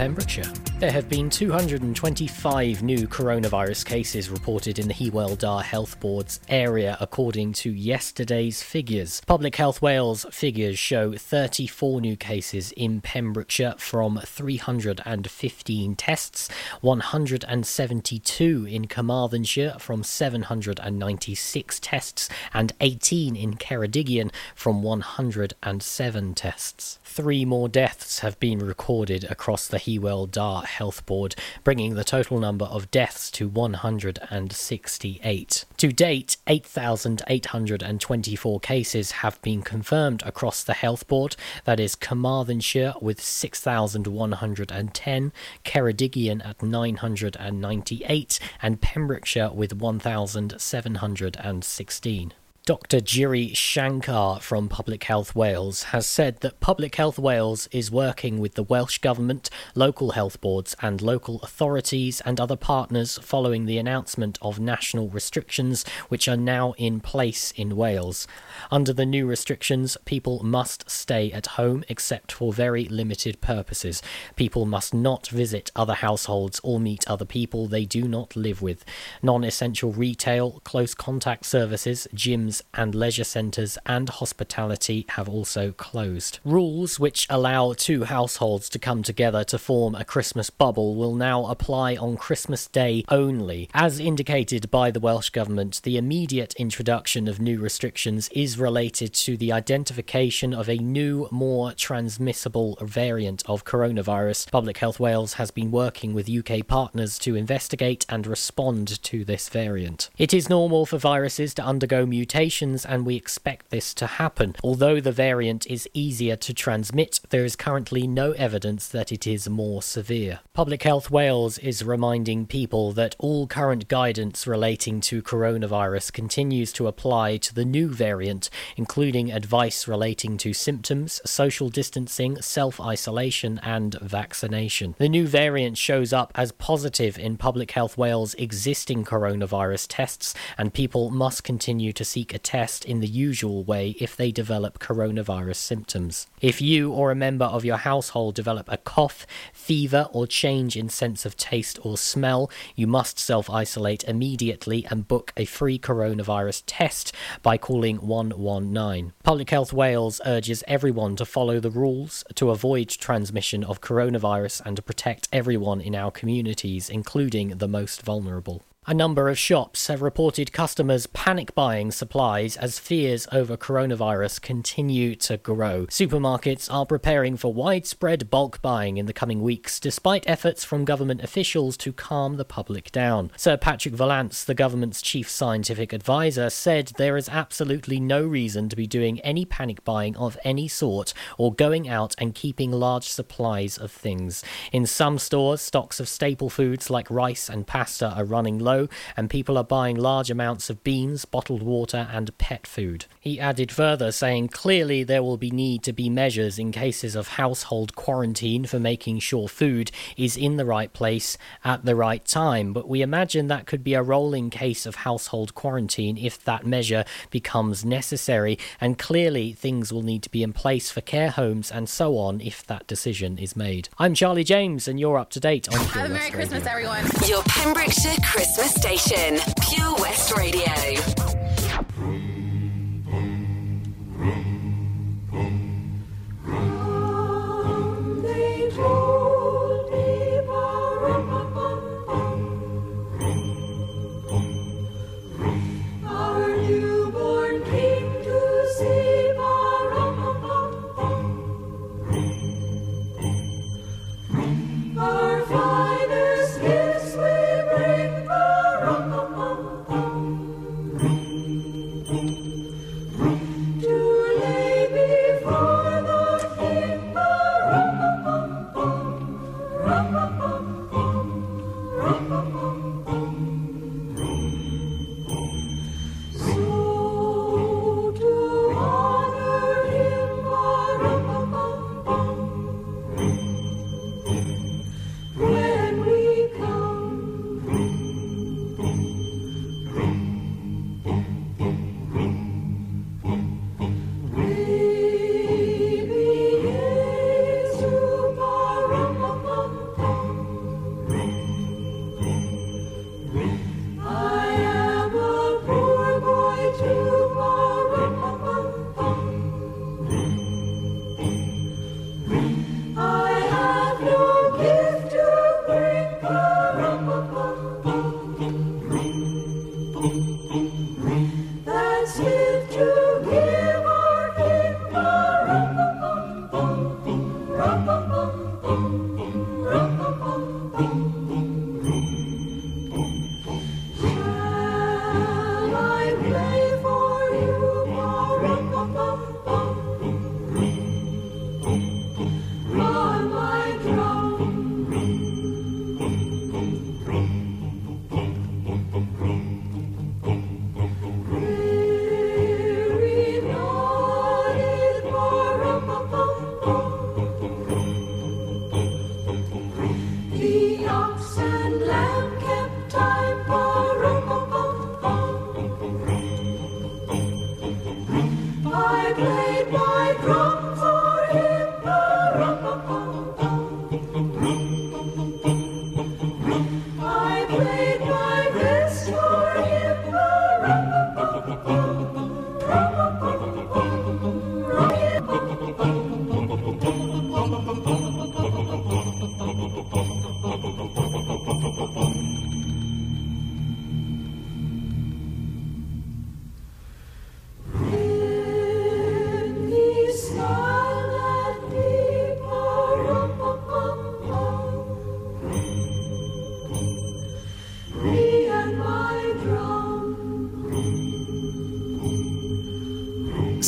Pembrokeshire. There have been 225 new coronavirus cases reported in the Hywel Dda Health Board's area, according to yesterday's figures. Public Health Wales figures show 34 new cases in Pembrokeshire from 315 tests, 172 in Carmarthenshire from 796 tests, and 18 in Ceredigion from 107 tests. Three more deaths have been recorded across the Hywel Dda Health Board, bringing the total number of deaths to 168. To date, 8,824 cases have been confirmed across the Health Board, that is Carmarthenshire with 6,110, Ceredigion at 998, and Pembrokeshire with 1,716. Dr. Giri Shankar from Public Health Wales has said that Public Health Wales is working with the Welsh Government, local health boards, and local authorities and other partners following the announcement of national restrictions which are now in place in Wales. Under the new restrictions, people must stay at home except for very limited purposes. People must not visit other households or meet other people they do not live with. Non essential retail, close contact services, gyms, and leisure centres and hospitality have also closed. Rules which allow two households to come together to form a Christmas bubble will now apply on Christmas Day only. As indicated by the Welsh Government, the immediate introduction of new restrictions is related to the identification of a new, more transmissible variant of coronavirus. Public Health Wales has been working with UK partners to investigate and respond to this variant. It is normal for viruses to undergo mutations and we expect this to happen. Although the variant is easier to transmit, there is currently no evidence that it is more severe. Public Health Wales is reminding people that all current guidance relating to coronavirus continues to apply to the new variant, including advice relating to symptoms, social distancing, self isolation, and vaccination. The new variant shows up as positive in Public Health Wales' existing coronavirus tests, and people must continue to seek a test in the usual way if they develop coronavirus symptoms. If you or a member of your household develop a cough, fever, or change in sense of taste or smell, you must self isolate immediately and book a free coronavirus test by calling 119. Public Health Wales urges everyone to follow the rules to avoid transmission of coronavirus and to protect everyone in our communities, including the most vulnerable. A number of shops have reported customers panic buying supplies as fears over coronavirus continue to grow. Supermarkets are preparing for widespread bulk buying in the coming weeks, despite efforts from government officials to calm the public down. Sir Patrick Vallance, the government's chief scientific advisor, said there is absolutely no reason to be doing any panic buying of any sort or going out and keeping large supplies of things. In some stores, stocks of staple foods like rice and pasta are running low low, and people are buying large amounts of beans, bottled water, and pet food. He added further, saying clearly there will be need to be measures in cases of household quarantine for making sure food is in the right place at the right time, but we imagine that could be a rolling case of household quarantine if that measure becomes necessary, and clearly things will need to be in place for care homes and so on if that decision is made. I'm Charlie James, and you're up to date on Have a Merry Christmas, everyone. Your Pembrokeshire Christmas station, Pure West Radio.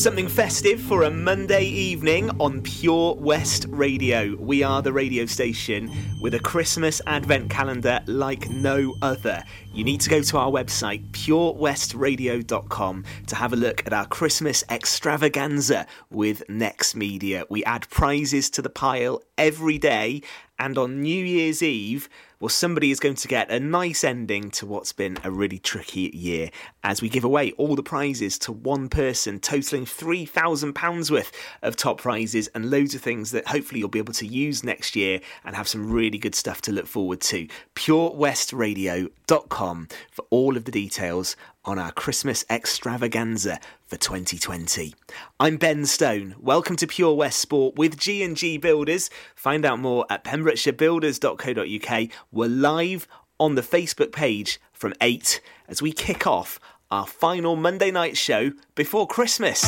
Something festive for a Monday evening on Pure West Radio. We are the radio station with a Christmas advent calendar like no other. You need to go to our website, purewestradio.com, to have a look at our Christmas extravaganza with Next Media. We add prizes to the pile every day, and on New Year's Eve, well, somebody is going to get a nice ending to what's been a really tricky year as we give away all the prizes to one person, totaling £3,000 worth of top prizes and loads of things that hopefully you'll be able to use next year and have some really good stuff to look forward to. purewestradio.com for all of the details on our Christmas extravaganza for 2020. I'm Ben Stone. Welcome to Pure West Sport with G&G Builders. Find out more at pembrokeshirebuilders.co.uk. We're live on the Facebook page from 8 as we kick off our final Monday night show before Christmas.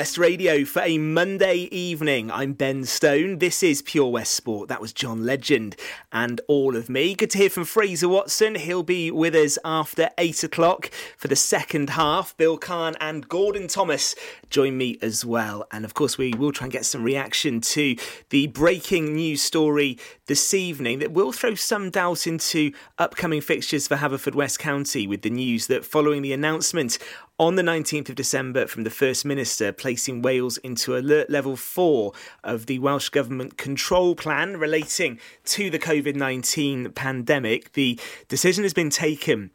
West Radio for a Monday evening. I'm Ben Stone. This is Pure West Sport. That was John Legend and all of me. Good to hear from Fraser Watson. He'll be with us after eight o'clock for the second half. Bill Kahn and Gordon Thomas join me as well. And of course, we will try and get some reaction to the breaking news story this evening that will throw some doubt into upcoming fixtures for Haverfordwest County with the news that following the announcement on the 19th of December from the First Minister placing Wales into alert level 4 of the Welsh Government control plan relating to the COVID 19 pandemic. The decision has been taken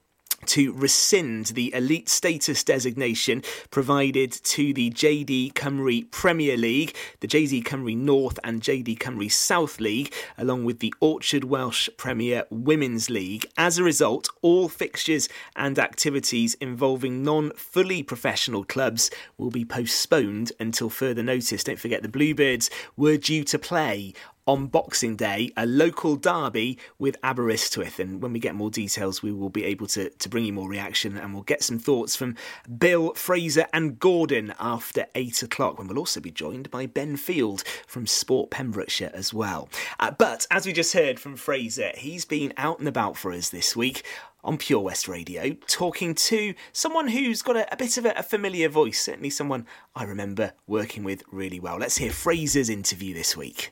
to rescind the elite status designation provided to the JD Cymru Premier League, the JD Cymru North and JD Cymru South League, along with the Orchard Welsh Premier Women's League. As a result, all fixtures and activities involving non fully professional clubs will be postponed until further notice. Don't forget the Bluebirds were due to play on Boxing Day, a local derby with Aberystwyth. And when we get more details, we will be able to, to bring you more reaction and we'll get some thoughts from Bill, Fraser, and Gordon after eight o'clock, when we'll also be joined by Ben Field from Sport Pembrokeshire as well. Uh, but as we just heard from Fraser, he's been out and about for us this week on Pure West Radio, talking to someone who's got a, a bit of a, a, familiar voice, certainly someone I remember working with really well. Let's hear Fraser's interview this week.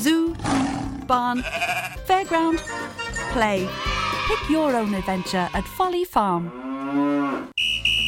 Zoo, barn, fairground, play. Pick your own adventure at Folly Farm.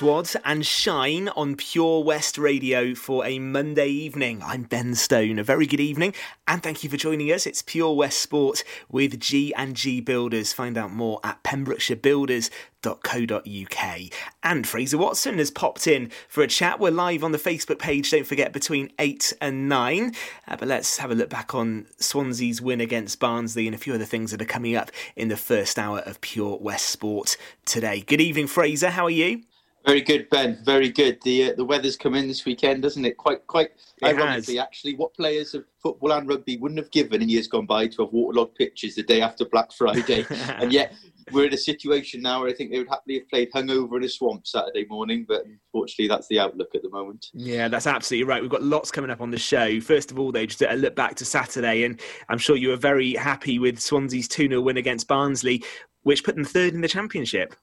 And Shine on Pure West Radio for a Monday evening. I'm Ben Stone. A very good evening and thank you for joining us. It's Pure West Sport with G and G Builders. Find out more at pembrokeshirebuilders.co.uk. And Fraser Watson has popped in for a chat. We're live on the Facebook page, don't forget, between 8 and 9. Uh, but let's have a look back on Swansea's win against Barnsley and a few other things that are coming up in the first hour of Pure West Sport today. Good evening, Fraser. How are you? Very good, Ben. Very good. The uh, the weather's come in this weekend, doesn't it? Quite quite It ironically, actually, what players of football and rugby wouldn't have given in years gone by to have waterlogged pitches the day after Black Friday, and yet we're in a situation now where I think they would happily have played hungover in a swamp Saturday morning, but unfortunately, that's the outlook at the moment. Yeah, that's absolutely right. We've got lots coming up on the show. First of all, though, just a look back to Saturday, and I'm sure you were very happy with Swansea's 2 0 win against Barnsley, which put them third in the Championship.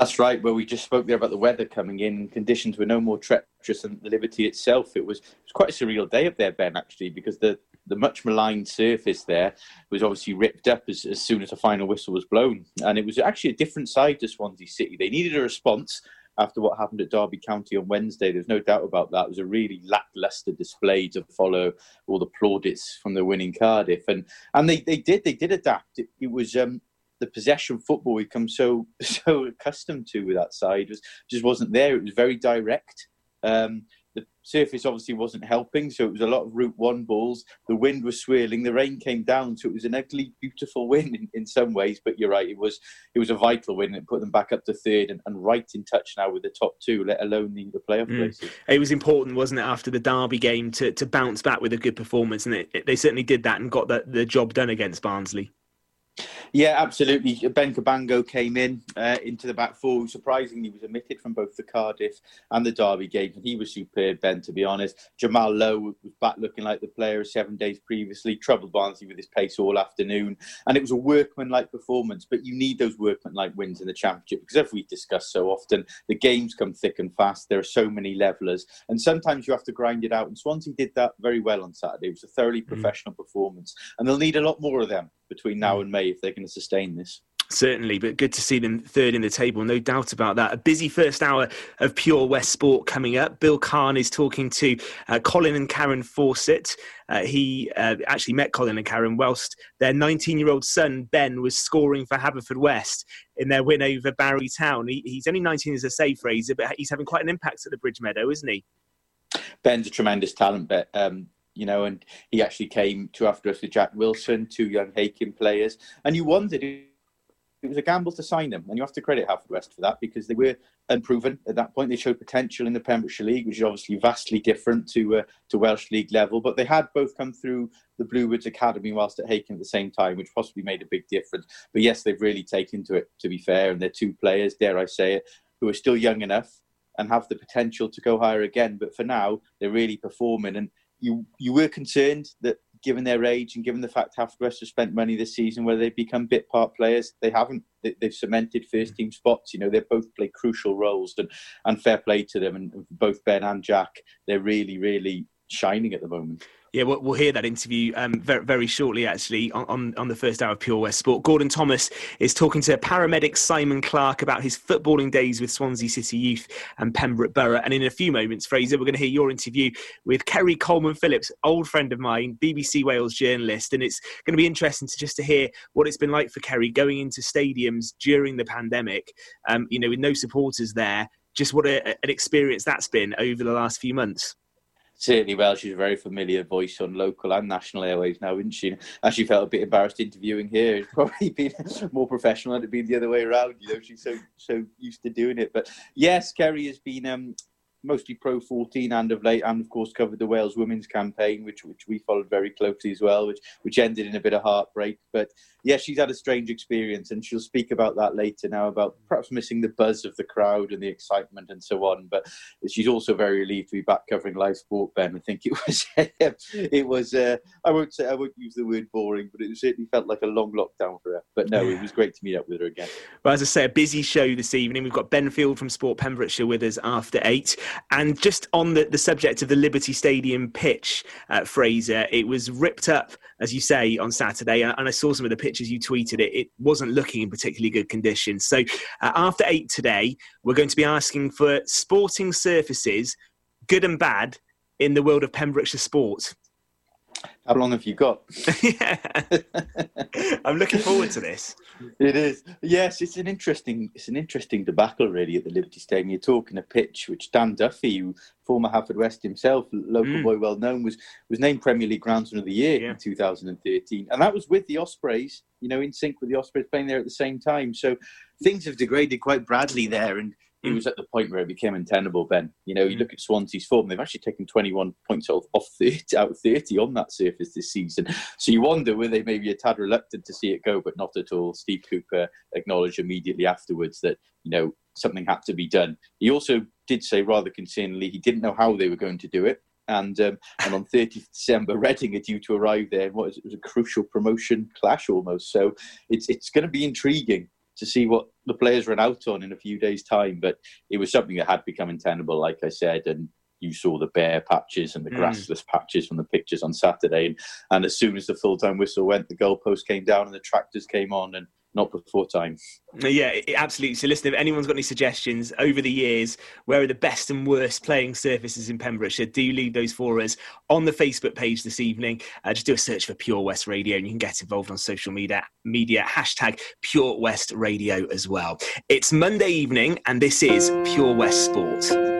That's right. Well, we just spoke there about the weather coming in. Conditions were no more treacherous than the Liberty itself. It was it was quite a surreal day up there, Ben, actually, because the the much maligned surface there was obviously ripped up as, as soon as the final whistle was blown, and it was actually a different side to Swansea City. They needed a response after what happened at Derby County on Wednesday. There's no doubt about that. It was a really lacklustre display to follow all the plaudits from the winning Cardiff, and and they, they did they did adapt. It, it was um, the possession football we've come so so accustomed to with that side was just wasn't there. It was very direct. Um, the surface obviously wasn't helping, so it was a lot of Route One balls. The wind was swirling, the rain came down, so it was an ugly, beautiful win in, in some ways. But you're right, it was it was a vital win. It put them back up to third and, and right in touch now with the top two, let alone the, the playoff Mm. places. It was important, wasn't it, after the Derby game to, to bounce back with a good performance, and it, it- they certainly did that and got the, the job done against Barnsley. Yeah, absolutely. Ben Cabango came in uh, into the back four. Surprisingly, was omitted from both the Cardiff and the Derby game, and he was superb. Ben, to be honest, Jamal Lowe was back looking like the player of seven days previously. Troubled Barnsley with his pace all afternoon, and it was a workman-like performance. But you need those workman-like wins in the championship because, as we discuss so often, the games come thick and fast. There are so many levellers, and sometimes you have to grind it out. And Swansea did that very well on Saturday. It was a thoroughly professional performance, and they'll need a lot more of them between now and May if they're going to sustain this. Certainly, but good to see them third in the table, no doubt about that. A busy first hour of Pure West Sport coming up. Bill Kahn is talking to uh, Colin and Karen Fawcett. Uh, he uh, actually met Colin and Karen whilst their 19 year old son, Ben, was scoring for Haverford West in their win over Barry Town. He, he's only 19 as a safe Fraser, but he's having quite an impact at the Bridge Meadow, isn't he? Ben's a tremendous talent, but um, you know, and he actually came to after us with Jack Wilson, two young Hakin players, and you wondered. It was a gamble to sign them, and you have to credit Haverford West for that because they were unproven at that point. They showed potential in the Pembrokeshire League, which is obviously vastly different to uh, to Welsh League level. But they had both come through the Bluebirds Academy whilst at Hakin at the same time, which possibly made a big difference. But yes, they've really taken to it. To be fair, and they're two players, dare I say it, who are still young enough and have the potential to go higher again. But for now, they're really performing. And you you were concerned that given their age and given the fact Haverford West have spent money this season, whether they've become bit part players, they haven't. They, they've cemented first team spots. You know, they both play crucial roles, and and fair play to them. And both Ben and Jack, they're really really shining at the moment. Yeah, we'll, we'll hear that interview um, very, very shortly, actually, on, on, the first hour of Pure West Sport. Gordon Thomas is talking to paramedic Simon Clark about his footballing days with Swansea City Youth and Pembroke Borough. And in a few moments, Fraser, we're going to hear your interview with Kerry Coleman Phillips, old friend of mine, BBC Wales journalist. And it's going to be interesting to just to hear what it's been like for Kerry going into stadiums during the pandemic, um, you know, with no supporters there. Just what a, an experience that's been over the last few months. Certainly, well, she's a very familiar voice on local and national airways now, isn't she? Actually, felt a bit embarrassed interviewing here. It's probably been more professional had it been the other way around. You know, she's so so used to doing it. But yes, Kerry has been um, mostly Pro 14 and of late, and of course covered the Wales women's campaign, which which we followed very closely as well, which which ended in a bit of heartbreak. But yeah, she's had a strange experience, and she'll speak about that later now about perhaps missing the buzz of the crowd and the excitement and so on. But she's also very relieved to be back covering live sport. Ben, I think it was it was uh, I won't say I won't use the word boring, but it certainly felt like a long lockdown for her. But no, it was great to meet up with her again. Well, as I say, a busy show this evening. We've got Ben Field from Sport Pembrokeshire with us after eight. And just on the, the subject of the Liberty Stadium pitch, uh, Fraser, it was ripped up, as you say, on Saturday. And I saw some of the pictures you tweeted. It, it wasn't looking in particularly good condition. So uh, after eight today, we're going to be asking for sporting surfaces, good and bad, in the world of Pembrokeshire sport. How long have you got? yeah. I'm looking forward to this. It is. Yes, it's an interesting it's an interesting debacle really at the Liberty Stadium. You're talking a pitch which Dan Duffy, former Haverford himself, local Mm. boy well known, was was named Premier League Groundsman of the Year Yeah. in 2013, and that was with the Ospreys. You know, in sync with the Ospreys playing there at the same time. So things have degraded quite badly there, and it Mm. was at the point where it became untenable. Ben, you know, you Mm. look at Swansea's form; they've actually taken 21 points off, off 30, out of 30 on that surface this season. So you wonder were they maybe a tad reluctant to see it go, but not at all. Steve Cooper acknowledged immediately afterwards that you know something had to be done. He also did say rather concerningly he didn't know how they were going to do it. And um, and on 30th December, Reading are due to arrive there. And what is it? it was a crucial promotion clash almost. So it's it's going to be intriguing to see what the players ran out on in a few days' time. But it was something that had become untenable, like I said, and you saw the bare patches and the Mm. grassless patches from the pictures on Saturday. And, and as soon as the full time whistle went, the goalpost came down and the tractors came on, and not before time. Yeah, absolutely. So, listen, if anyone's got any suggestions over the years, where are the best and worst playing surfaces in Pembrokeshire, do leave those for us on the Facebook page this evening. Uh, just do a search for Pure West Radio and you can get involved on social media, media hashtag Pure West Radio as well. It's Monday evening and this is Pure West Sport.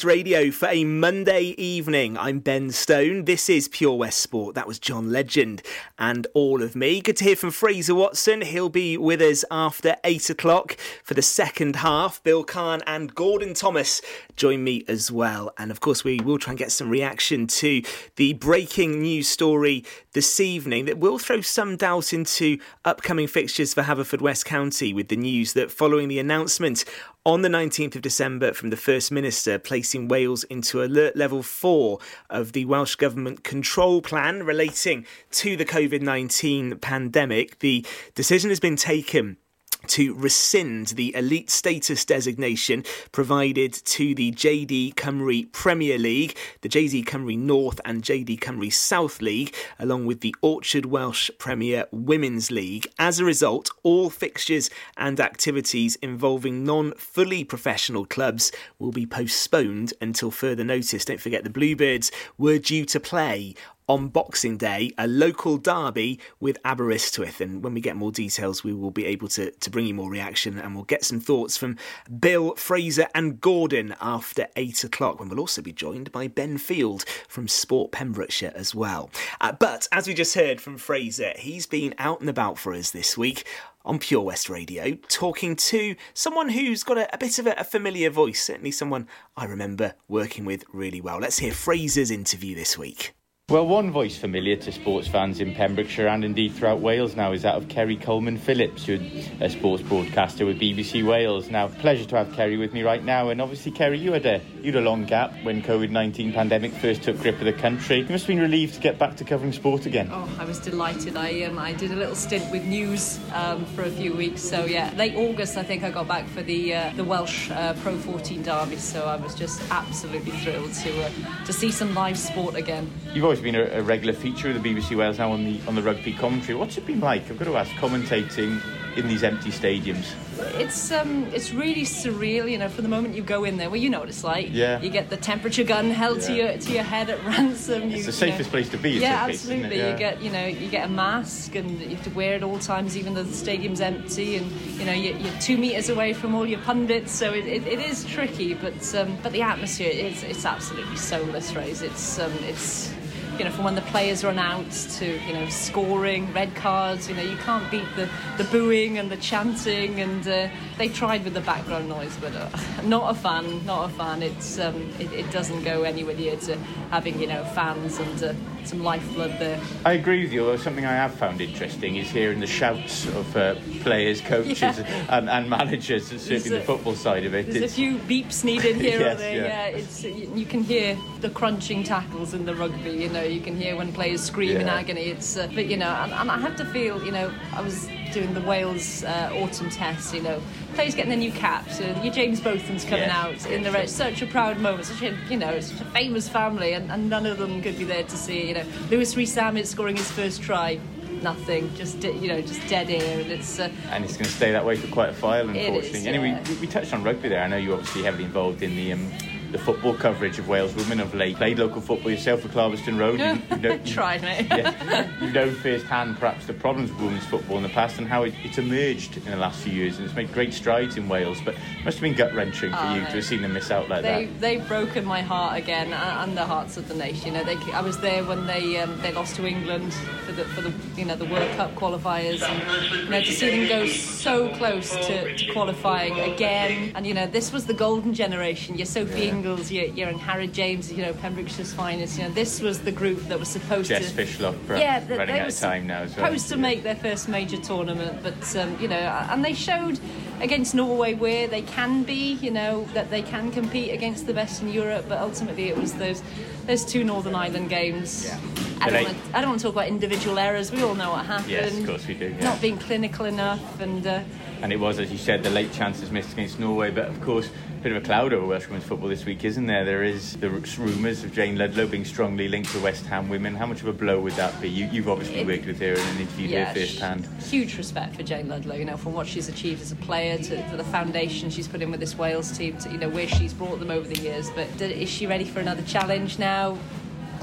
West Radio for a Monday evening. I'm Ben Stone. This is Pure West Sport. That was John Legend and all of me. Good to hear from Fraser Watson. He'll be with us after eight o'clock for the second half. Bill Kahn and Gordon Thomas join me as well. And of course, we will try and get some reaction to the breaking news story this evening that will throw some doubt into upcoming fixtures for Haverford West County with the news that following the announcement on the 19th of December from the First Minister placing Wales into alert level 4 of the Welsh Government control plan relating to the COVID 19 pandemic. The decision has been taken to rescind the elite status designation provided to the JD Cymru Premier League, the JD Cymru North and JD Cymru South League, along with the Orchard Welsh Premier Women's League. As a result, all fixtures and activities involving non fully professional clubs will be postponed until further notice. Don't forget the Bluebirds were due to play on Boxing Day, a local derby with Aberystwyth. And when we get more details, we will be able to, to bring you more reaction and we'll get some thoughts from Bill, Fraser, and Gordon after eight o'clock, when we'll also be joined by Ben Field from Sport Pembrokeshire as well. Uh, but as we just heard from Fraser, he's been out and about for us this week on Pure West Radio, talking to someone who's got a, a bit of a, a familiar voice, certainly someone I remember working with really well. Let's hear Fraser's interview this week. Well, one voice familiar to sports fans in Pembrokeshire and indeed throughout Wales now is that of Kerry Coleman Phillips, who's a sports broadcaster with BBC Wales. Now, pleasure to have Kerry with me right now. And obviously, Kerry, you had a you had a long gap when COVID nineteen pandemic first took grip of the country. You must have been relieved to get back to covering sport again. Oh, I was delighted. I um, I did a little stint with news um, for a few weeks. So yeah, late August I think I got back for the uh, the Welsh uh, Pro 14 derby. So I was just absolutely thrilled to uh, to see some live sport again. You've always been a, a regular feature of the BBC Wales now on the on the rugby commentary. What's it been like? I've got to ask, commentating in these empty stadiums. It's um it's really surreal. You know, from the moment you go in there, well, you know what it's like. Yeah. You get the temperature gun held to your to your head at ransom. You, It's the you know- safest place to be. Yeah, isn't absolutely. Yeah. You get, you know, you get a mask and you have to wear it all times, even though the stadium's empty, and you know you, you're two meters away from all your pundits. So it, it, it is tricky, but um, but the atmosphere is it's absolutely soulless, Rose. It's um, it's you know from when the players are announced to you know scoring, red cards. You know you can't beat the, the booing and the chanting, and uh, they tried with the background noise, but uh, not a fan, not a fan. It's um, it, it doesn't go anywhere near to having you know fans and uh, some lifeblood there. I agree with you. Although something I have found interesting is hearing the shouts of uh, players, coaches, Yeah. and, and managers, certainly There's the a- football side of it. There's a few beeps needed here Yes, or there. yeah. Yeah, it's you can hear the crunching tackles in the rugby. You know, you can hear when players scream in agony. It's uh, but you know, and, and I have to feel. You know, I was doing the Wales uh, autumn test. You know, players getting their new caps. Uh, your James Botham's coming Yes, out in the red. Such a proud moment. Such a you know, such a famous family, and, and none of them could be there to see. You know, Louis Rees Zammit scoring his first try. nothing, just you know, just dead air, and it's. Uh, and it's going to stay that way for quite a while, unfortunately. Anyway, yeah. we, we touched on rugby there. I know you're obviously heavily involved in the um, the football coverage of Wales women of late. Played local football yourself at Clarbeston Road. You, you know, Try, mate. yeah, you know firsthand perhaps the problems with women's football in the past and how it, it's emerged in the last few years and it's made great strides in Wales. But it must have been gut wrenching for Oh, you no. to have seen them miss out like They that. they've broken my heart again, and the hearts of the nation. You know, they, I was there when they um, they lost to England for the for the you know the World Cup qualifiers, and you know to see them go so close to, to qualifying again. And you know, this was the golden generation. Your Sophie Ingles, your your Angharad James, you know Pembrokeshire's finest. You know, this was the group that was supposed Jess to. Fishlock Yeah, that running they out of time now as well. supposed to make their first major tournament, but um, you know, and they showed against Norway where they can be, you know, that they can compete against the best in Europe. But ultimately, it was those those two Northern Ireland games. I But don't, want to, I don't want to talk about individual errors. We all know what happened. Yes, of course we do, yeah. Not being clinical enough, and uh, And it was, as you said, the late chances missed against Norway. But of course, a bit of a cloud over Welsh women's football this week, isn't there? There is the rumours of Jayne Ludlow being strongly linked to West Ham women. How much of a blow would that be? You, you've obviously worked with her and interviewed yeah, her firsthand. huge respect for Jayne Ludlow. You know, from what she's achieved as a player to, to the foundation she's put in with this Wales team, to you know where she's brought them over the years. But is she ready for another challenge now?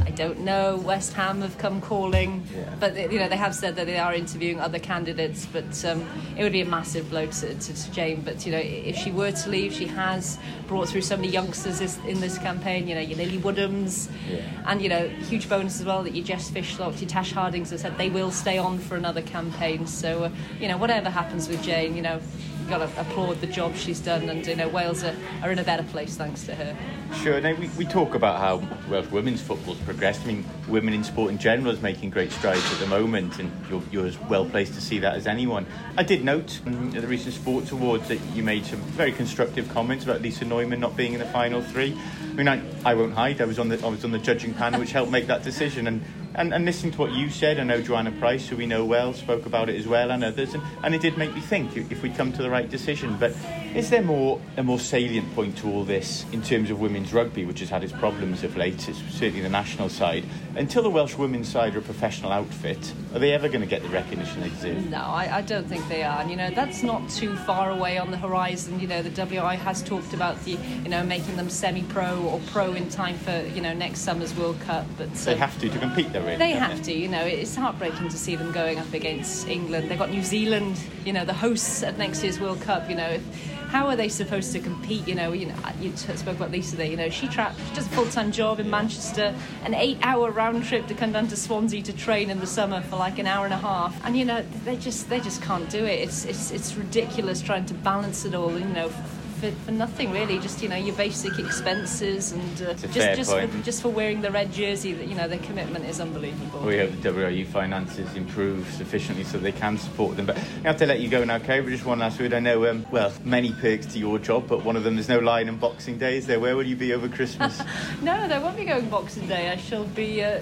I don't know. West Ham have come calling, Yeah. but you know they have said that they are interviewing other candidates. But um, it would be a massive blow to, to, to Jayne. But you know, if she were to leave, she has brought through so many youngsters this, in this campaign. You know, your Lily Woodhams, Yeah. and you know, huge bonus as well that your Jess Fishlock, your Tash Hardings have said they will stay on for another campaign. So uh, you know, whatever happens with Jayne, you know, you've got to applaud the job she's done, and you know, Wales are, are in a better place thanks to her. Sure. Now, we, we talk about how Welsh women's football's progressed. I mean, women in sport in general is making great strides at the moment, and you're, you're as well placed to see that as anyone. I did note um, at the recent Sports Awards that you made some very constructive comments about Lisa Neumann not being in the final three. I mean, I, I won't hide. I was on the I was on the judging panel, which helped make that decision. And, and, and listening to what you said, I know Joanna Price, who we know well, spoke about it as well, and others, and, and it did make me think if we come to the right decision. But is there more a more salient point to all this in terms of women's rugby, which has had its problems of late? It's certainly the national side. Until the Welsh women's side are a professional outfit, are they ever going to get the recognition they deserve? No, I, I don't think they are. And, you know, that's not too far away on the horizon. You know, the WI has talked about the, you know, making them semi-pro or pro in time for, you know, next summer's World Cup. But They uh, have to to compete, Really, They have to, you know. It's heartbreaking to see them going up against England. They've got New Zealand, you know, the hosts at next year's World Cup. You know, if, how are they supposed to compete? You know, you know, you spoke about Lisa there. You know, she tra- she does a full-time job in Manchester, an eight-hour round trip to come down to Swansea to train in the summer for like an hour and a half. And you know, they just they just can't do it. It's it's it's ridiculous trying to balance it all. You know. For, for nothing really, just you know your basic expenses and uh, just just for, just for wearing the red jersey, that you know their commitment is unbelievable. We hope the WRU finances improve sufficiently so they can support them. But I have to let you go now, Kay. But just one last word. I know, um, well, many perks to your job, but one of them there's no line on Boxing Day. Is there? Where will you be over Christmas? No, there won't be going Boxing Day. I shall be uh,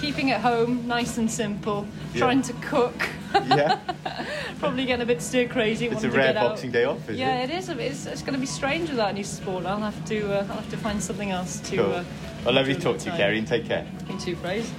keeping it home, nice and simple, trying to cook. yeah, Probably getting a bit stir crazy. it's wanting a to rare get out. Boxing Day off, is Yeah, it? it is. It's, it's going to be strange without new sport. I'll have to. Uh, I'll have to find something else to. Cool. Uh, well, lovely do to talk to you, time. Kerry, and take care. In two phrase.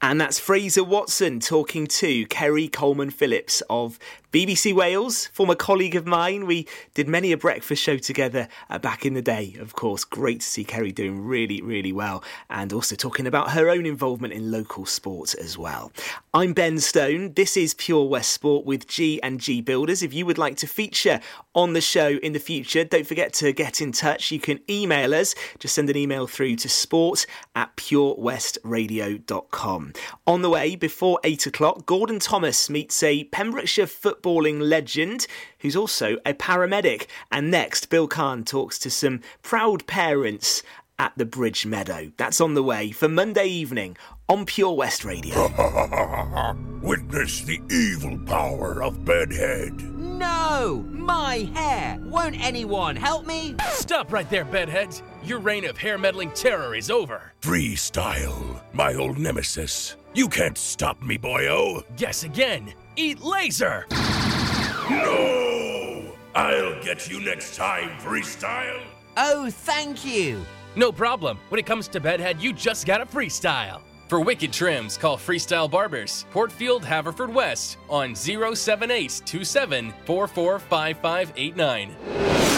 And that's Fraser Watson talking to Kerry Coleman Phillips of BBC Wales, former colleague of mine. We did many a breakfast show together uh, back in the day, of course. Great to see Kerry doing really, really well and also talking about her own involvement in local sport as well. I'm Ben Stone. This is Pure West Sport with G and G Builders. If you would like to feature on the show in the future, don't forget to get in touch. You can email us. Just send an email through to sport at purewestradio.com. On the way, before 8 o'clock, Gordon Thomas meets a Pembrokeshire footballing legend who's also a paramedic. And next, Bill Kahn talks to some proud parents at the Bridge Meadow. That's on the way for Monday evening on Pure West Radio. Witness the evil power of Bedhead. No! My hair! Won't anyone help me? Stop right there, bedheads. Your reign of hair meddling terror is over. Freestyle, my old nemesis. You can't stop me, boyo. Guess again. Eat laser. No! I'll get you next time, Freestyle. Oh, thank you. No problem. When it comes to bedhead, you just gotta freestyle. For wicked trims, call Freestyle Barbers, Portfield, Haverfordwest on 07827 445589.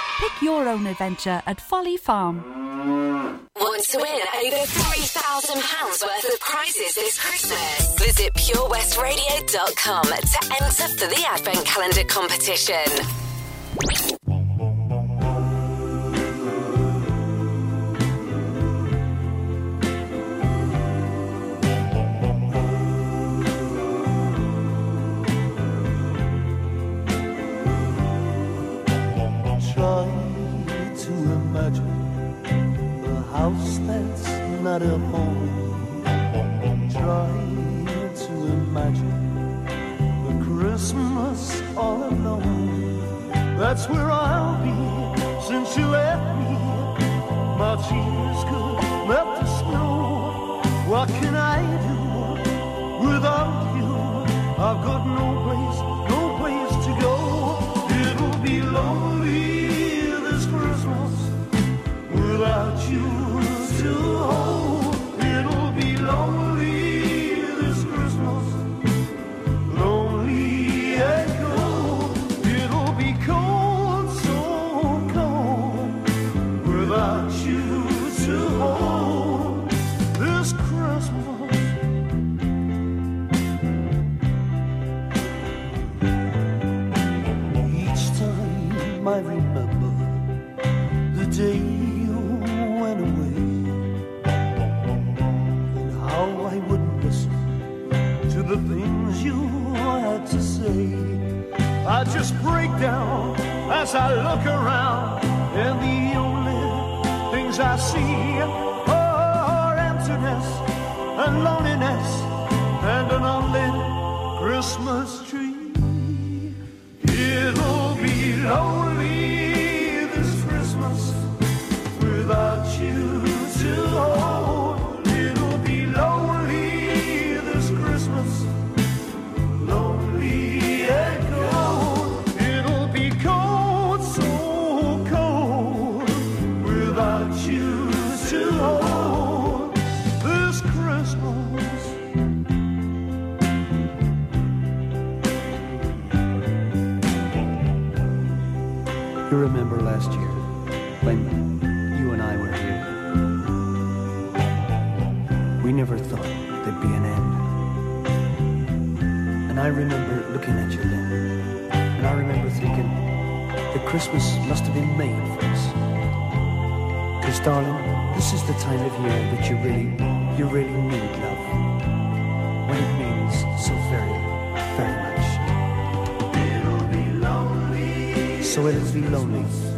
Pick your own adventure at Folly Farm. Want to win over £3,000 worth of prizes this Christmas? Visit purewestradio.com to enter for the Advent Calendar competition. That's not a home. Try to imagine the Christmas all alone. That's where I'll be since you left break down as I look around, and the only things I see are emptiness and loneliness remember last year when you and I were here? We never thought there'd be an end. And I remember looking at you then. And I remember thinking that Christmas must have been made for us. Because, darling, this is the time of year that you really, you really need love. So it'll be lonely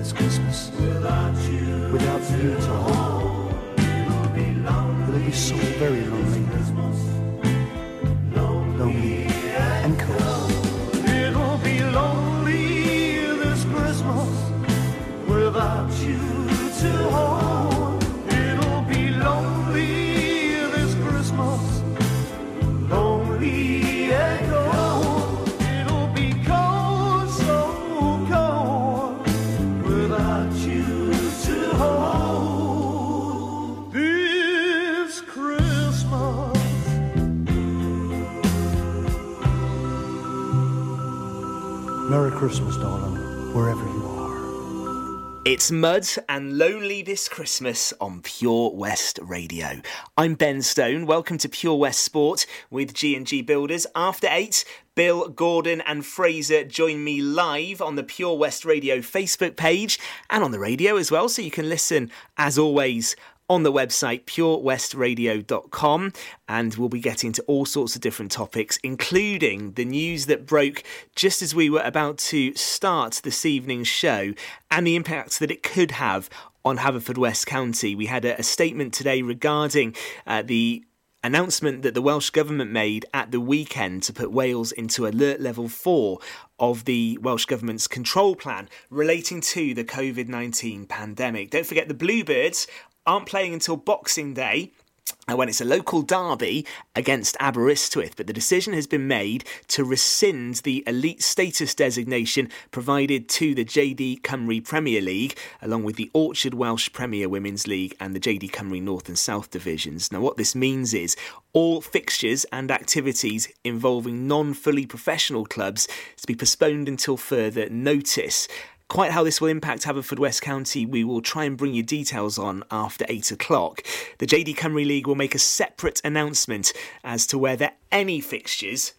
It's Mud and Lonely this Christmas on Pure West Radio. I'm Ben Stone. Welcome to Pure West Sport with G&G Builders. After 8, Bill, Gordon and Fraser join me live on the Pure West Radio Facebook page and on the radio as well so you can listen as always on the website purewestradio.com and we'll be getting to all sorts of different topics including the news that broke just as we were about to start this evening's show and the impact that it could have on Haverfordwest County. We had a, a statement today regarding uh, the announcement that the Welsh Government made at the weekend to put Wales into alert level 4 of the Welsh Government's control plan relating to the COVID 19 pandemic. Don't forget the Bluebirds aren't playing until Boxing Day. uh, When it's a local derby against Aberystwyth, but the decision has been made to rescind the elite status designation provided to the JD Cymru Premier League, along with the Orchard Welsh Premier Women's League and the JD Cymru North and South divisions. Now, what this means is all fixtures and activities involving non fully professional clubs to be postponed until further notice. Quite how this will impact Haverfordwest County, we will try and bring you details on after 8 o'clock. The JD Cymru League will make a separate announcement as to whether any fixtures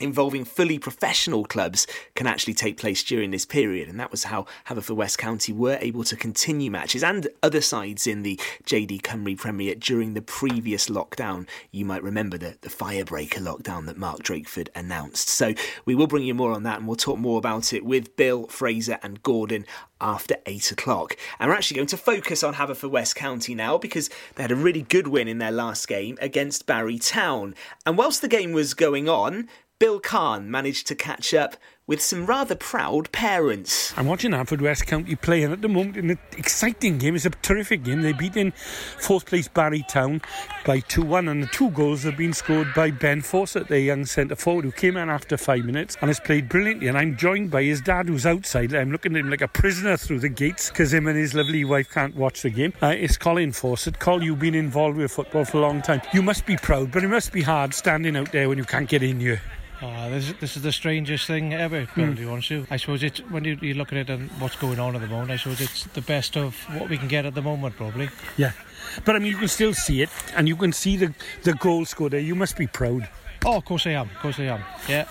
involving fully professional clubs can actually take place during this period. And that was how Haverfordwest County were able to continue matches and other sides in the JD Cymru Premier during the previous lockdown. You might remember the, the firebreaker lockdown that Mark Drakeford announced. So we will bring you more on that and we'll talk more about it with Bill, Fraser and Gordon after 8 o'clock. And we're actually going to focus on Haverfordwest County now because they had a really good win in their last game against Barry Town. And whilst the game was going on, Bill Kahn managed to catch up with some rather proud parents. I'm watching Haverfordwest County playing at the moment in an exciting game. It's a terrific game. They beat in fourth place Barry Town by 2 1, and the two goals have been scored by Ben Fawcett, the young centre forward, who came in after five minutes and has played brilliantly. And I'm joined by his dad, who's outside. I'm looking at him like a prisoner through the gates because him and his lovely wife can't watch the game. Uh, it's Colin Fawcett. Col, you've been involved with football for a long time. You must be proud, but it must be hard standing out there when you can't get in here. Oh, this, this is the strangest thing ever, Bill, Mm. to be honest with you. I suppose it's, when you, you look at it and what's going on at the moment, I suppose it's the best of what we can get at the moment, probably. Yeah. But I mean, you can still see it, and you can see the, the goal scored there. You must be proud. Oh, of course I am, of course I am, yeah.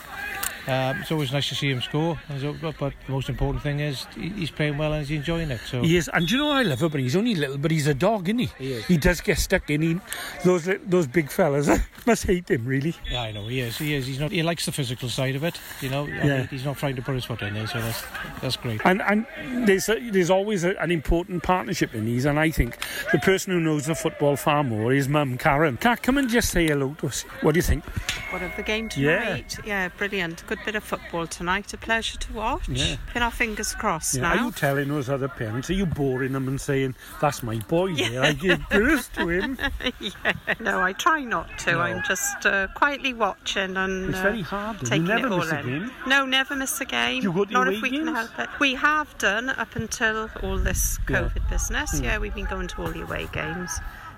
Um, it's always nice to see him score, but but the most important thing is he's playing well and he's enjoying it. So He is, and do you know what I love about him? He's only little, but he's a dog, isn't he? He is. He does get stuck in. He, those those big fellas must hate him, really. Yeah, I know he is. He is. He's not. He likes the physical side of it. You know. Yeah. mean, he's not trying to put his foot in there, so that's that's great. And and there's a, there's always a, an important partnership in these, and I think the person who knows the football far more is Mum Karen. Can come and just say hello to us. What do you think? What of the game Yeah. tonight? Yeah, brilliant. Good bit of football tonight. A pleasure to watch. Yeah. Pin our fingers crossed Yeah, are you telling those other parents? Are you boring them and saying that's my boy there? I give birth to him. yeah. No, I try not to. No. I'm just uh, quietly watching and It's uh, very hard, though. You taking never it all miss a in. game? No, never miss a game. You go to not if we can help it. We have done up until all this Yeah. COVID business. Mm. Yeah, we've been going to all the away games.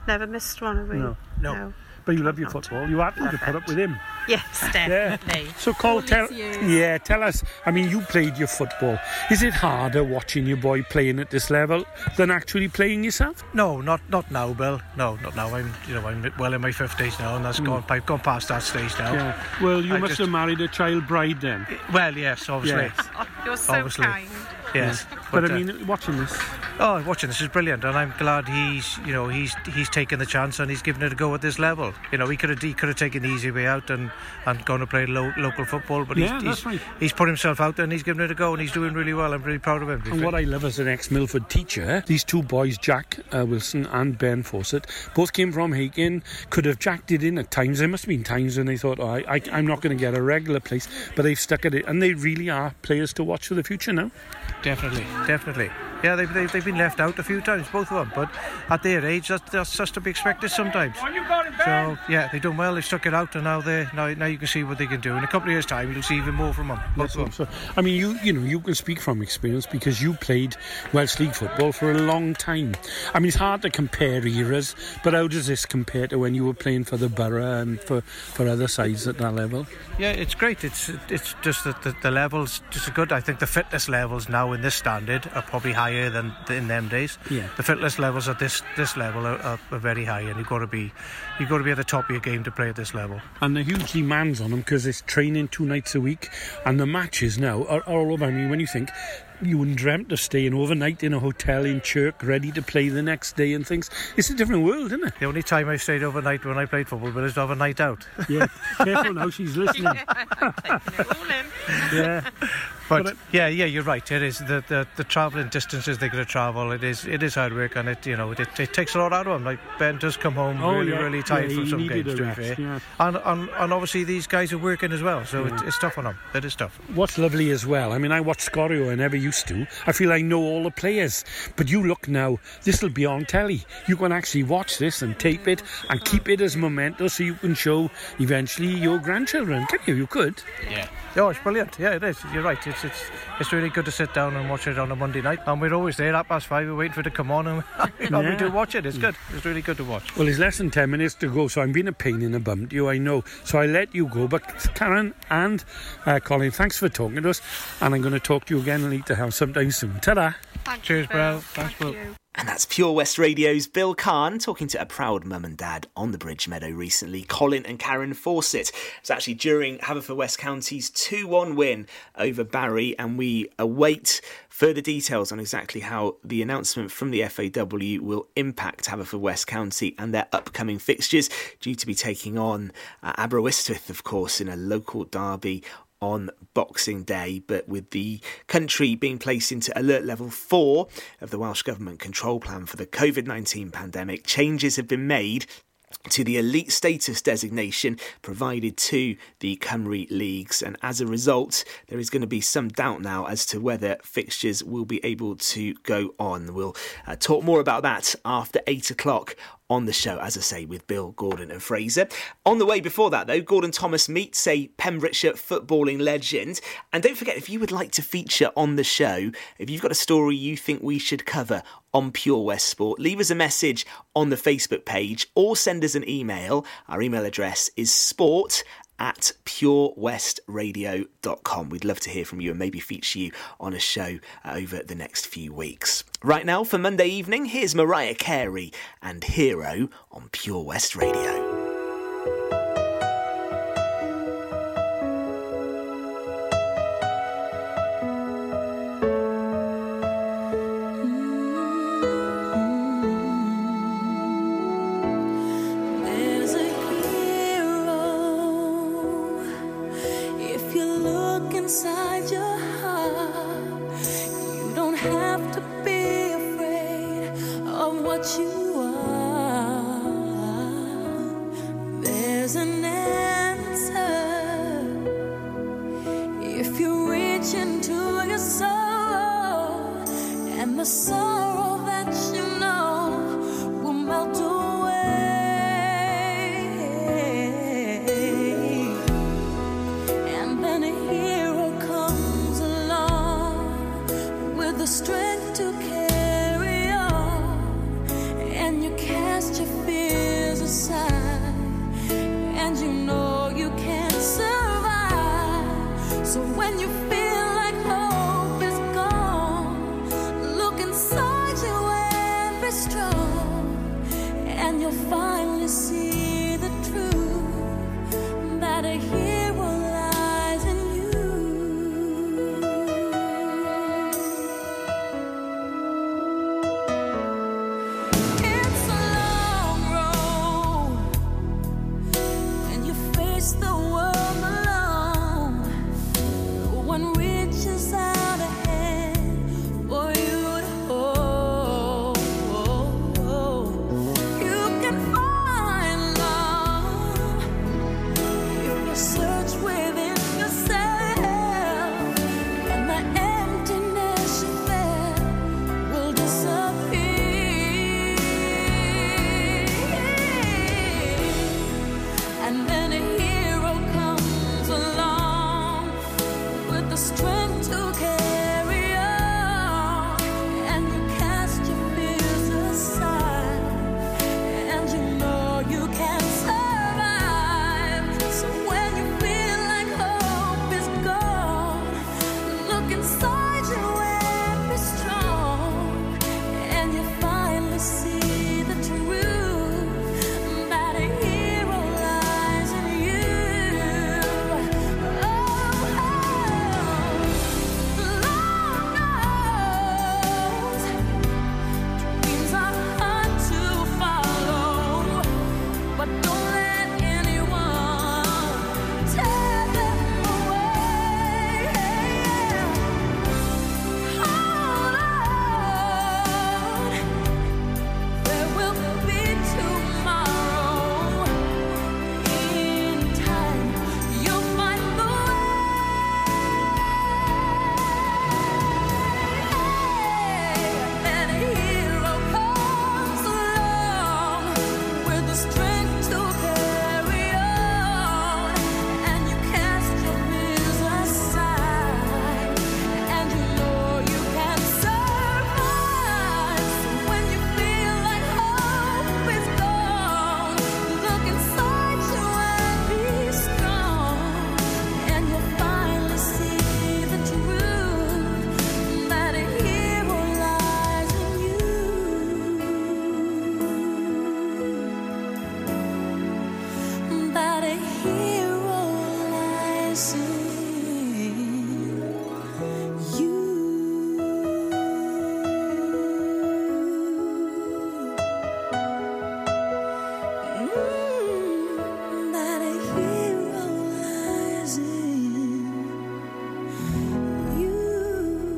Never missed one, have we? No. No. But you love your football. You happy to put up with him. Yes, Yeah. definitely. So, Cole, tell, yeah, tell us. I mean, you played your football. Is it harder watching your boy playing at this level than actually playing yourself? No, not not now, Bill. No, not now. I'm you know I'm well in my fifties now, and that's Mm. gone. I've gone past that stage now. Yeah. Well, you I must just- have married a child bride then. Well, yes, obviously. Yes. You're so Obviously. kind. Yes, But, uh, I mean, watching this. Oh, watching this is brilliant, and I'm glad he's, you know, he's he's taken the chance and he's given it a go at this level. You know, he could have he could have taken the easy way out and and gone to play lo- local football, but Yeah, he's, that's he's, right. he's put himself out there and he's given it a go, and he's doing really well. I'm really proud of him. And what I love as an ex Milford teacher, these two boys, Jack uh, Wilson and Ben Fawcett, both came from Hakin. Could have jacked it in at times. There must have been times when they thought, oh, I, I, I'm not going to get a regular place, but they've stuck at it. And they really are players to watch for the future now. Definitely, definitely. Yeah, they've, they've, they've been left out a few times, both of them. But at their age, that's, that's just to be expected sometimes. So yeah, they've done well. They've stuck it out, and now they now, now you can see what they can do. In a couple of years' time, you'll see even more from them. Both of them. So, I mean, you you know, you can speak from experience because you played Welsh League football for a long time. I mean, it's hard to compare eras, but how does this compare to when you were playing for the borough and for, for other sides at that level? Yeah, it's great. It's it's just that the, the levels just good. I think the fitness levels now in this standard are probably higher than in them days. Yeah. The fitness levels at this this level are, are, are very high, and you've got to be you've got to be at the top of your game to play at this level. And the huge demands on them because it's training two nights a week, and the matches now are, are all over. I mean, when you think you wouldn't dreamt of staying overnight in a hotel in Chirk, ready to play the next day and things. It's a different world, isn't it? The only time I stayed overnight when I played football was to have a night out. Yeah, careful now, she's listening. yeah. But, yeah, yeah, you're right. It is the the, the travelling distances they're going to travel. It is it is hard work, and it you know it, it takes a lot out of them. Like Ben does come home Oh, really yeah. really tired Yeah, from some games. To be fair, yeah. and, and and obviously these guys are working as well, so Yeah. it, it's tough on them. It is tough. What's lovely as well, I mean, I watch Sgorio, I never used to. I feel I know all the players. But you look now, this will be on telly. You can actually watch this and tape it and keep it as memento so you can show eventually your grandchildren. Can you? You could. Yeah. Oh, it's brilliant. Yeah, it is. You're right. It's it's it's really good to sit down and watch it on a Monday night. And we're always there at past five. We're waiting for it to come on, and, and we Yeah. do watch it. It's good. It's really good to watch. Well, it's less than 10 minutes to go, so I'm being a pain in the bum to you, I know. So I let you go. But Karen and uh, Colin, thanks for talking to us. And I'm going to talk to you again later have sometime soon. Ta-da. Cheers, bro. Thanks, Bill. And that's Pure West Radio's Bill Kahn talking to a proud mum and dad on the Bridge Meadow recently, Colin and Karen Fawcett. It's actually during Haverfordwest County's 2 1 win over Barry, and we await further details on exactly how the announcement from the FAW will impact Haverfordwest County and their upcoming fixtures, due to be taking on uh, Aberystwyth, of course, in a local derby on Boxing Day, but with the country being placed into alert level four of the Welsh Government control plan for the COVID 19 pandemic, changes have been made to the elite status designation provided to the Cymru leagues, and as a result, there is going to be some doubt now as to whether fixtures will be able to go on. We'll uh, talk more about that after eight o'clock on the show, as I say, with Bill Gordon and Fraser. On the way before that, though, Gordon Thomas meets a Pembrokeshire footballing legend. And don't forget, if you would like to feature on the show, if you've got a story you think we should cover on Pure West Sport, leave us a message on the Facebook page or send us an email. Our email address is sport at purewestradio.com. We'd love to hear from you and maybe feature you on a show uh, over the next few weeks. Right now, for Monday evening, here's Mariah Carey and Hero on Pure West Radio. Have to be afraid of what you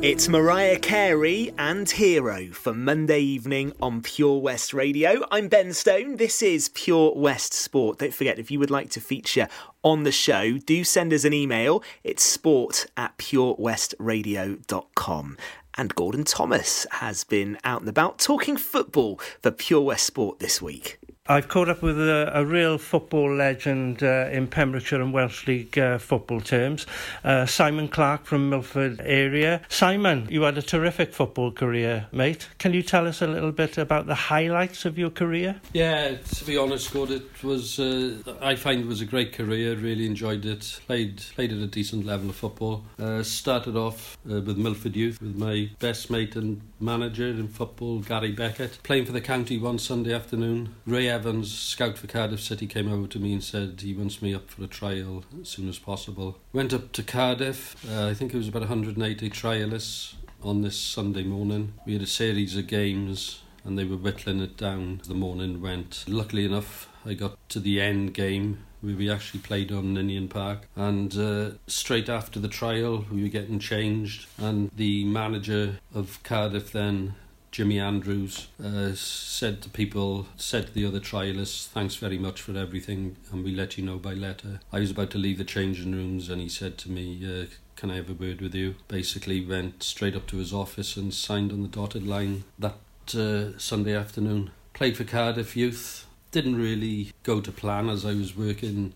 It's Mariah Carey and Hero for Monday evening on Pure West Radio. I'm Ben Stone. This is Pure West Sport. Don't forget, if you would like to feature on the show, do send us an email. It's sport at purewestradio.com. And Gordon Thomas has been out and about talking football for Pure West Sport this week. I've caught up with a, a real football legend uh, in Pembrokeshire and Welsh League uh, football terms, uh, Simon Clark from Milford area. Simon, you had a terrific football career, mate. Can you tell us a little bit about the highlights of your career? Yeah, to be honest, God, it was. Uh, I find it was a great career. Really enjoyed it. Played played at a decent level of football. Uh, started off uh, with Milford Youth with my best mate and manager in football, Gary Beckett, playing for the county one Sunday afternoon. Ray Evans, scout for Cardiff City, came over to me and said he wants me up for a trial as soon as possible. Went up to Cardiff. Uh, I think it was about 180 trialists on this Sunday morning. We had a series of games and they were whittling it down. The morning went. Luckily enough, I got to the end game where we actually played on Ninian Park. And uh, straight after the trial, we were getting changed, and the manager of Cardiff then. Jimmy Andrews uh, said to people, said to the other trialists, thanks very much for everything, and we let you know by letter. I was about to leave the changing rooms, and he said to me, uh, can I have a word with you? Basically, went straight up to his office and signed on the dotted line that uh, Sunday afternoon. Played for Cardiff Youth. Didn't really go to plan as I was working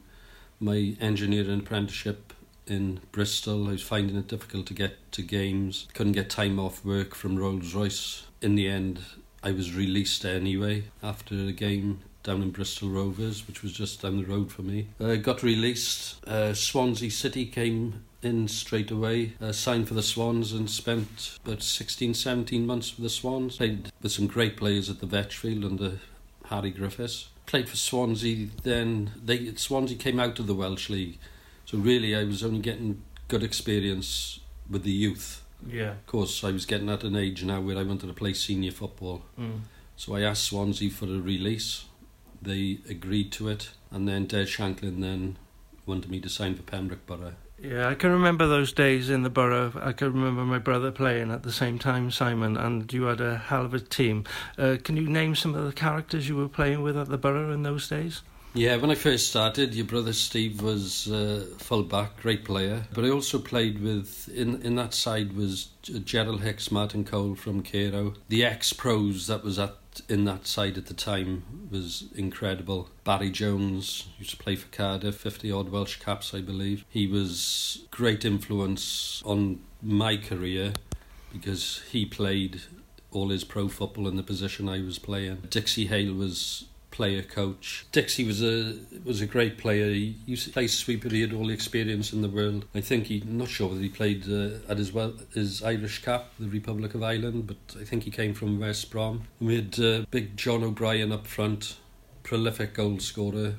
my engineering apprenticeship in Bristol. I was finding it difficult to get to games. Couldn't get time off work from Rolls Royce. In the end, I was released anyway after a game down in Bristol Rovers, which was just down the road for me. I uh, got released. Uh, Swansea City came in straight away, uh, signed for the Swans and spent about 16, 17 months with the Swans. Played with some great players at the Vetch Field under Harry Griffiths. Played for Swansea then. They, Swansea came out of the Welsh League. So really I was only getting good experience with the youth. Yeah. Of course, I was getting at an age now where I wanted to play senior football. Mm. So I asked Swansea for a release. They agreed to it. And then Des Shanklin then wanted me to sign for Pembroke Borough. Yeah, I can remember those days in the borough. I can remember my brother playing at the same time, Simon, and you had a hell of a team. Uh, can you name some of the characters you were playing with at the borough in those days? Yeah, when I first started, your brother Steve was uh, full back, great player. But I also played with, in, in that side was Gerald Hicks, Martin Cole from Cairo. The ex-pros that was at in that side at the time was incredible. Barry Jones used to play for Cardiff, 50 odd Welsh caps, I believe. He was great influence on my career because he played all his pro football in the position I was playing. Dixie Hale was player coach. Dixie was a was a great player. He used to play sweeper. He had all the experience in the world. I think he not sure whether he played uh, at his well his Irish cap, the Republic of Ireland, but I think he came from West Brom. We had uh, big John O'Brien up front, prolific goal scorer,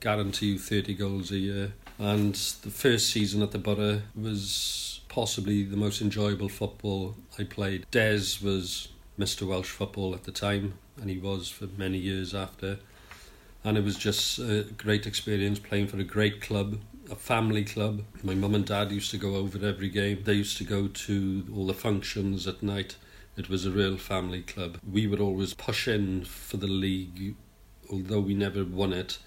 guarantee you 30 goals a year. And the first season at the Borough was possibly the most enjoyable football I played. Des was Mr. Welsh football at the time, and he was for many years after. And it was just a great experience playing for a great club, a family club. My mum and dad used to go over every game. They used to go to all the functions at night. It was a real family club. We would always push in for the league, although we never won it,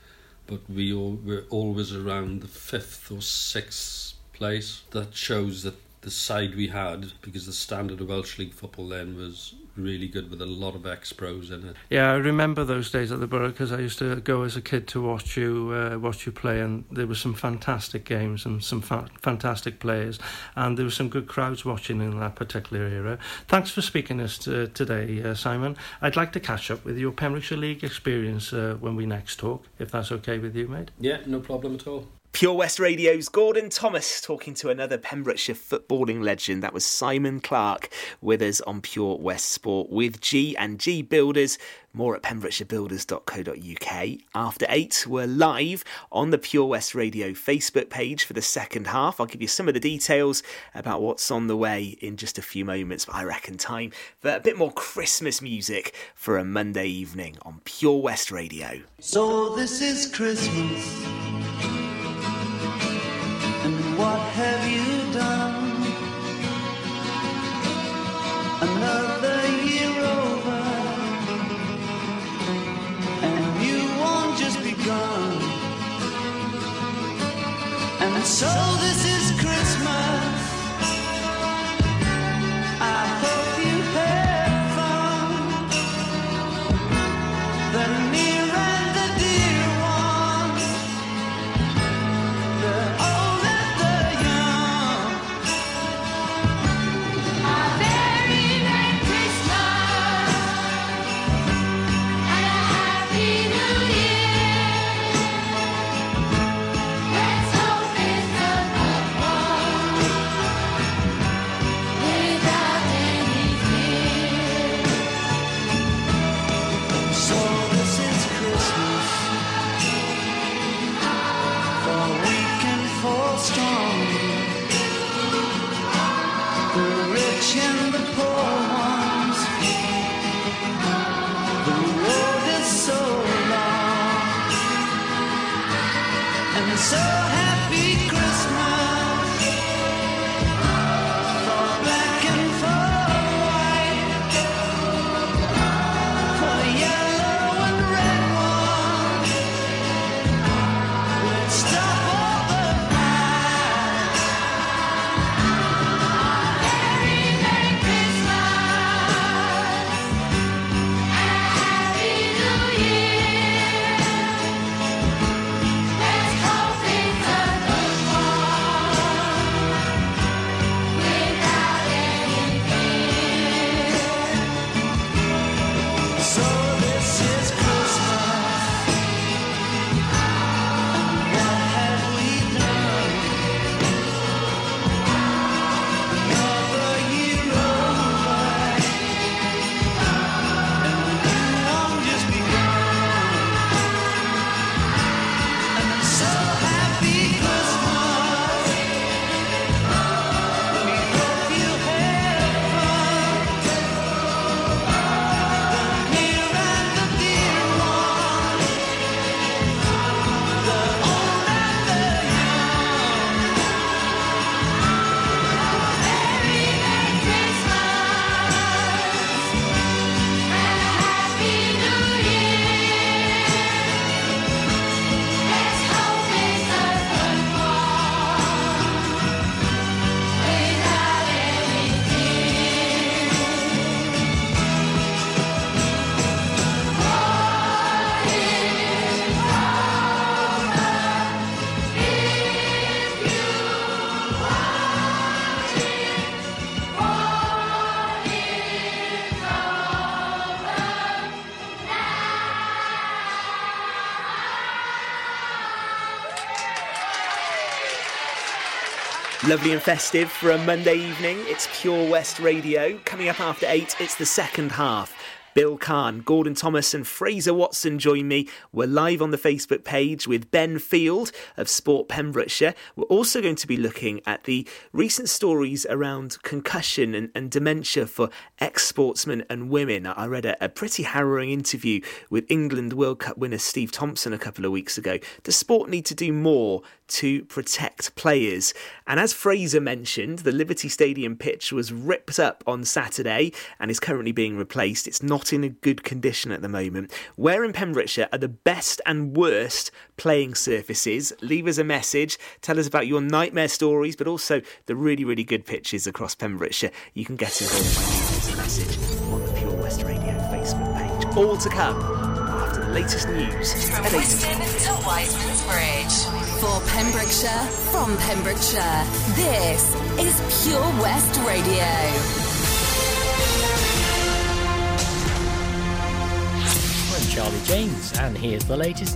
but we all, were always around the fifth or sixth place. That shows that the side we had, because the standard of Welsh League football then was really good with a lot of ex-pros in it. Yeah, I remember those days at the Borough because I used to go as a kid to watch you uh, watch you play, and there were some fantastic games and some fa- fantastic players, and there were some good crowds watching in that particular era. Thanks for speaking to us t- today, uh, Simon. I'd like to catch up with your Pembrokeshire League experience uh, when we next talk, if that's okay with you, mate. Yeah, no problem at all. Pure West Radio's Gordon Thomas talking to another Pembrokeshire footballing legend. That was Simon Clark with us on Pure West Sport with G and G Builders. More at pembrokeshirebuilders.co.uk. After eight, we're live on the Pure West Radio Facebook page for the second half. I'll give you some of the details about what's on the way in just a few moments. But I reckon time for a bit more Christmas music for a Monday evening on Pure West Radio. So this is Christmas. And Lovely and festive for a Monday evening. It's Pure West Radio. Coming up after eight, it's the second half. Bill Kahn, Gordon Thomas, and Fraser Watson join me. We're live on the Facebook page with Ben Field of Sport Pembrokeshire. We're also going to be looking at the recent stories around concussion and, and dementia for ex sportsmen and women. I read a, a pretty harrowing interview with England World Cup winner Steve Thompson a couple of weeks ago. Does sport need to do more to protect players? And as Fraser mentioned, the Liberty Stadium pitch was ripped up on Saturday and is currently being replaced. It's not in a good condition at the moment. Where in Pembrokeshire are the best and worst playing surfaces? Leave us a message. Tell us about your nightmare stories, but also the really, really good pitches across Pembrokeshire. You can get involved by leaving us a message on the Pure West Radio Facebook page. All to come after the latest news From at 8 Whiston to Wiseman's Bridge. For Pembrokeshire, from Pembrokeshire, this is Pure West Radio. Charlie James, and here's the latest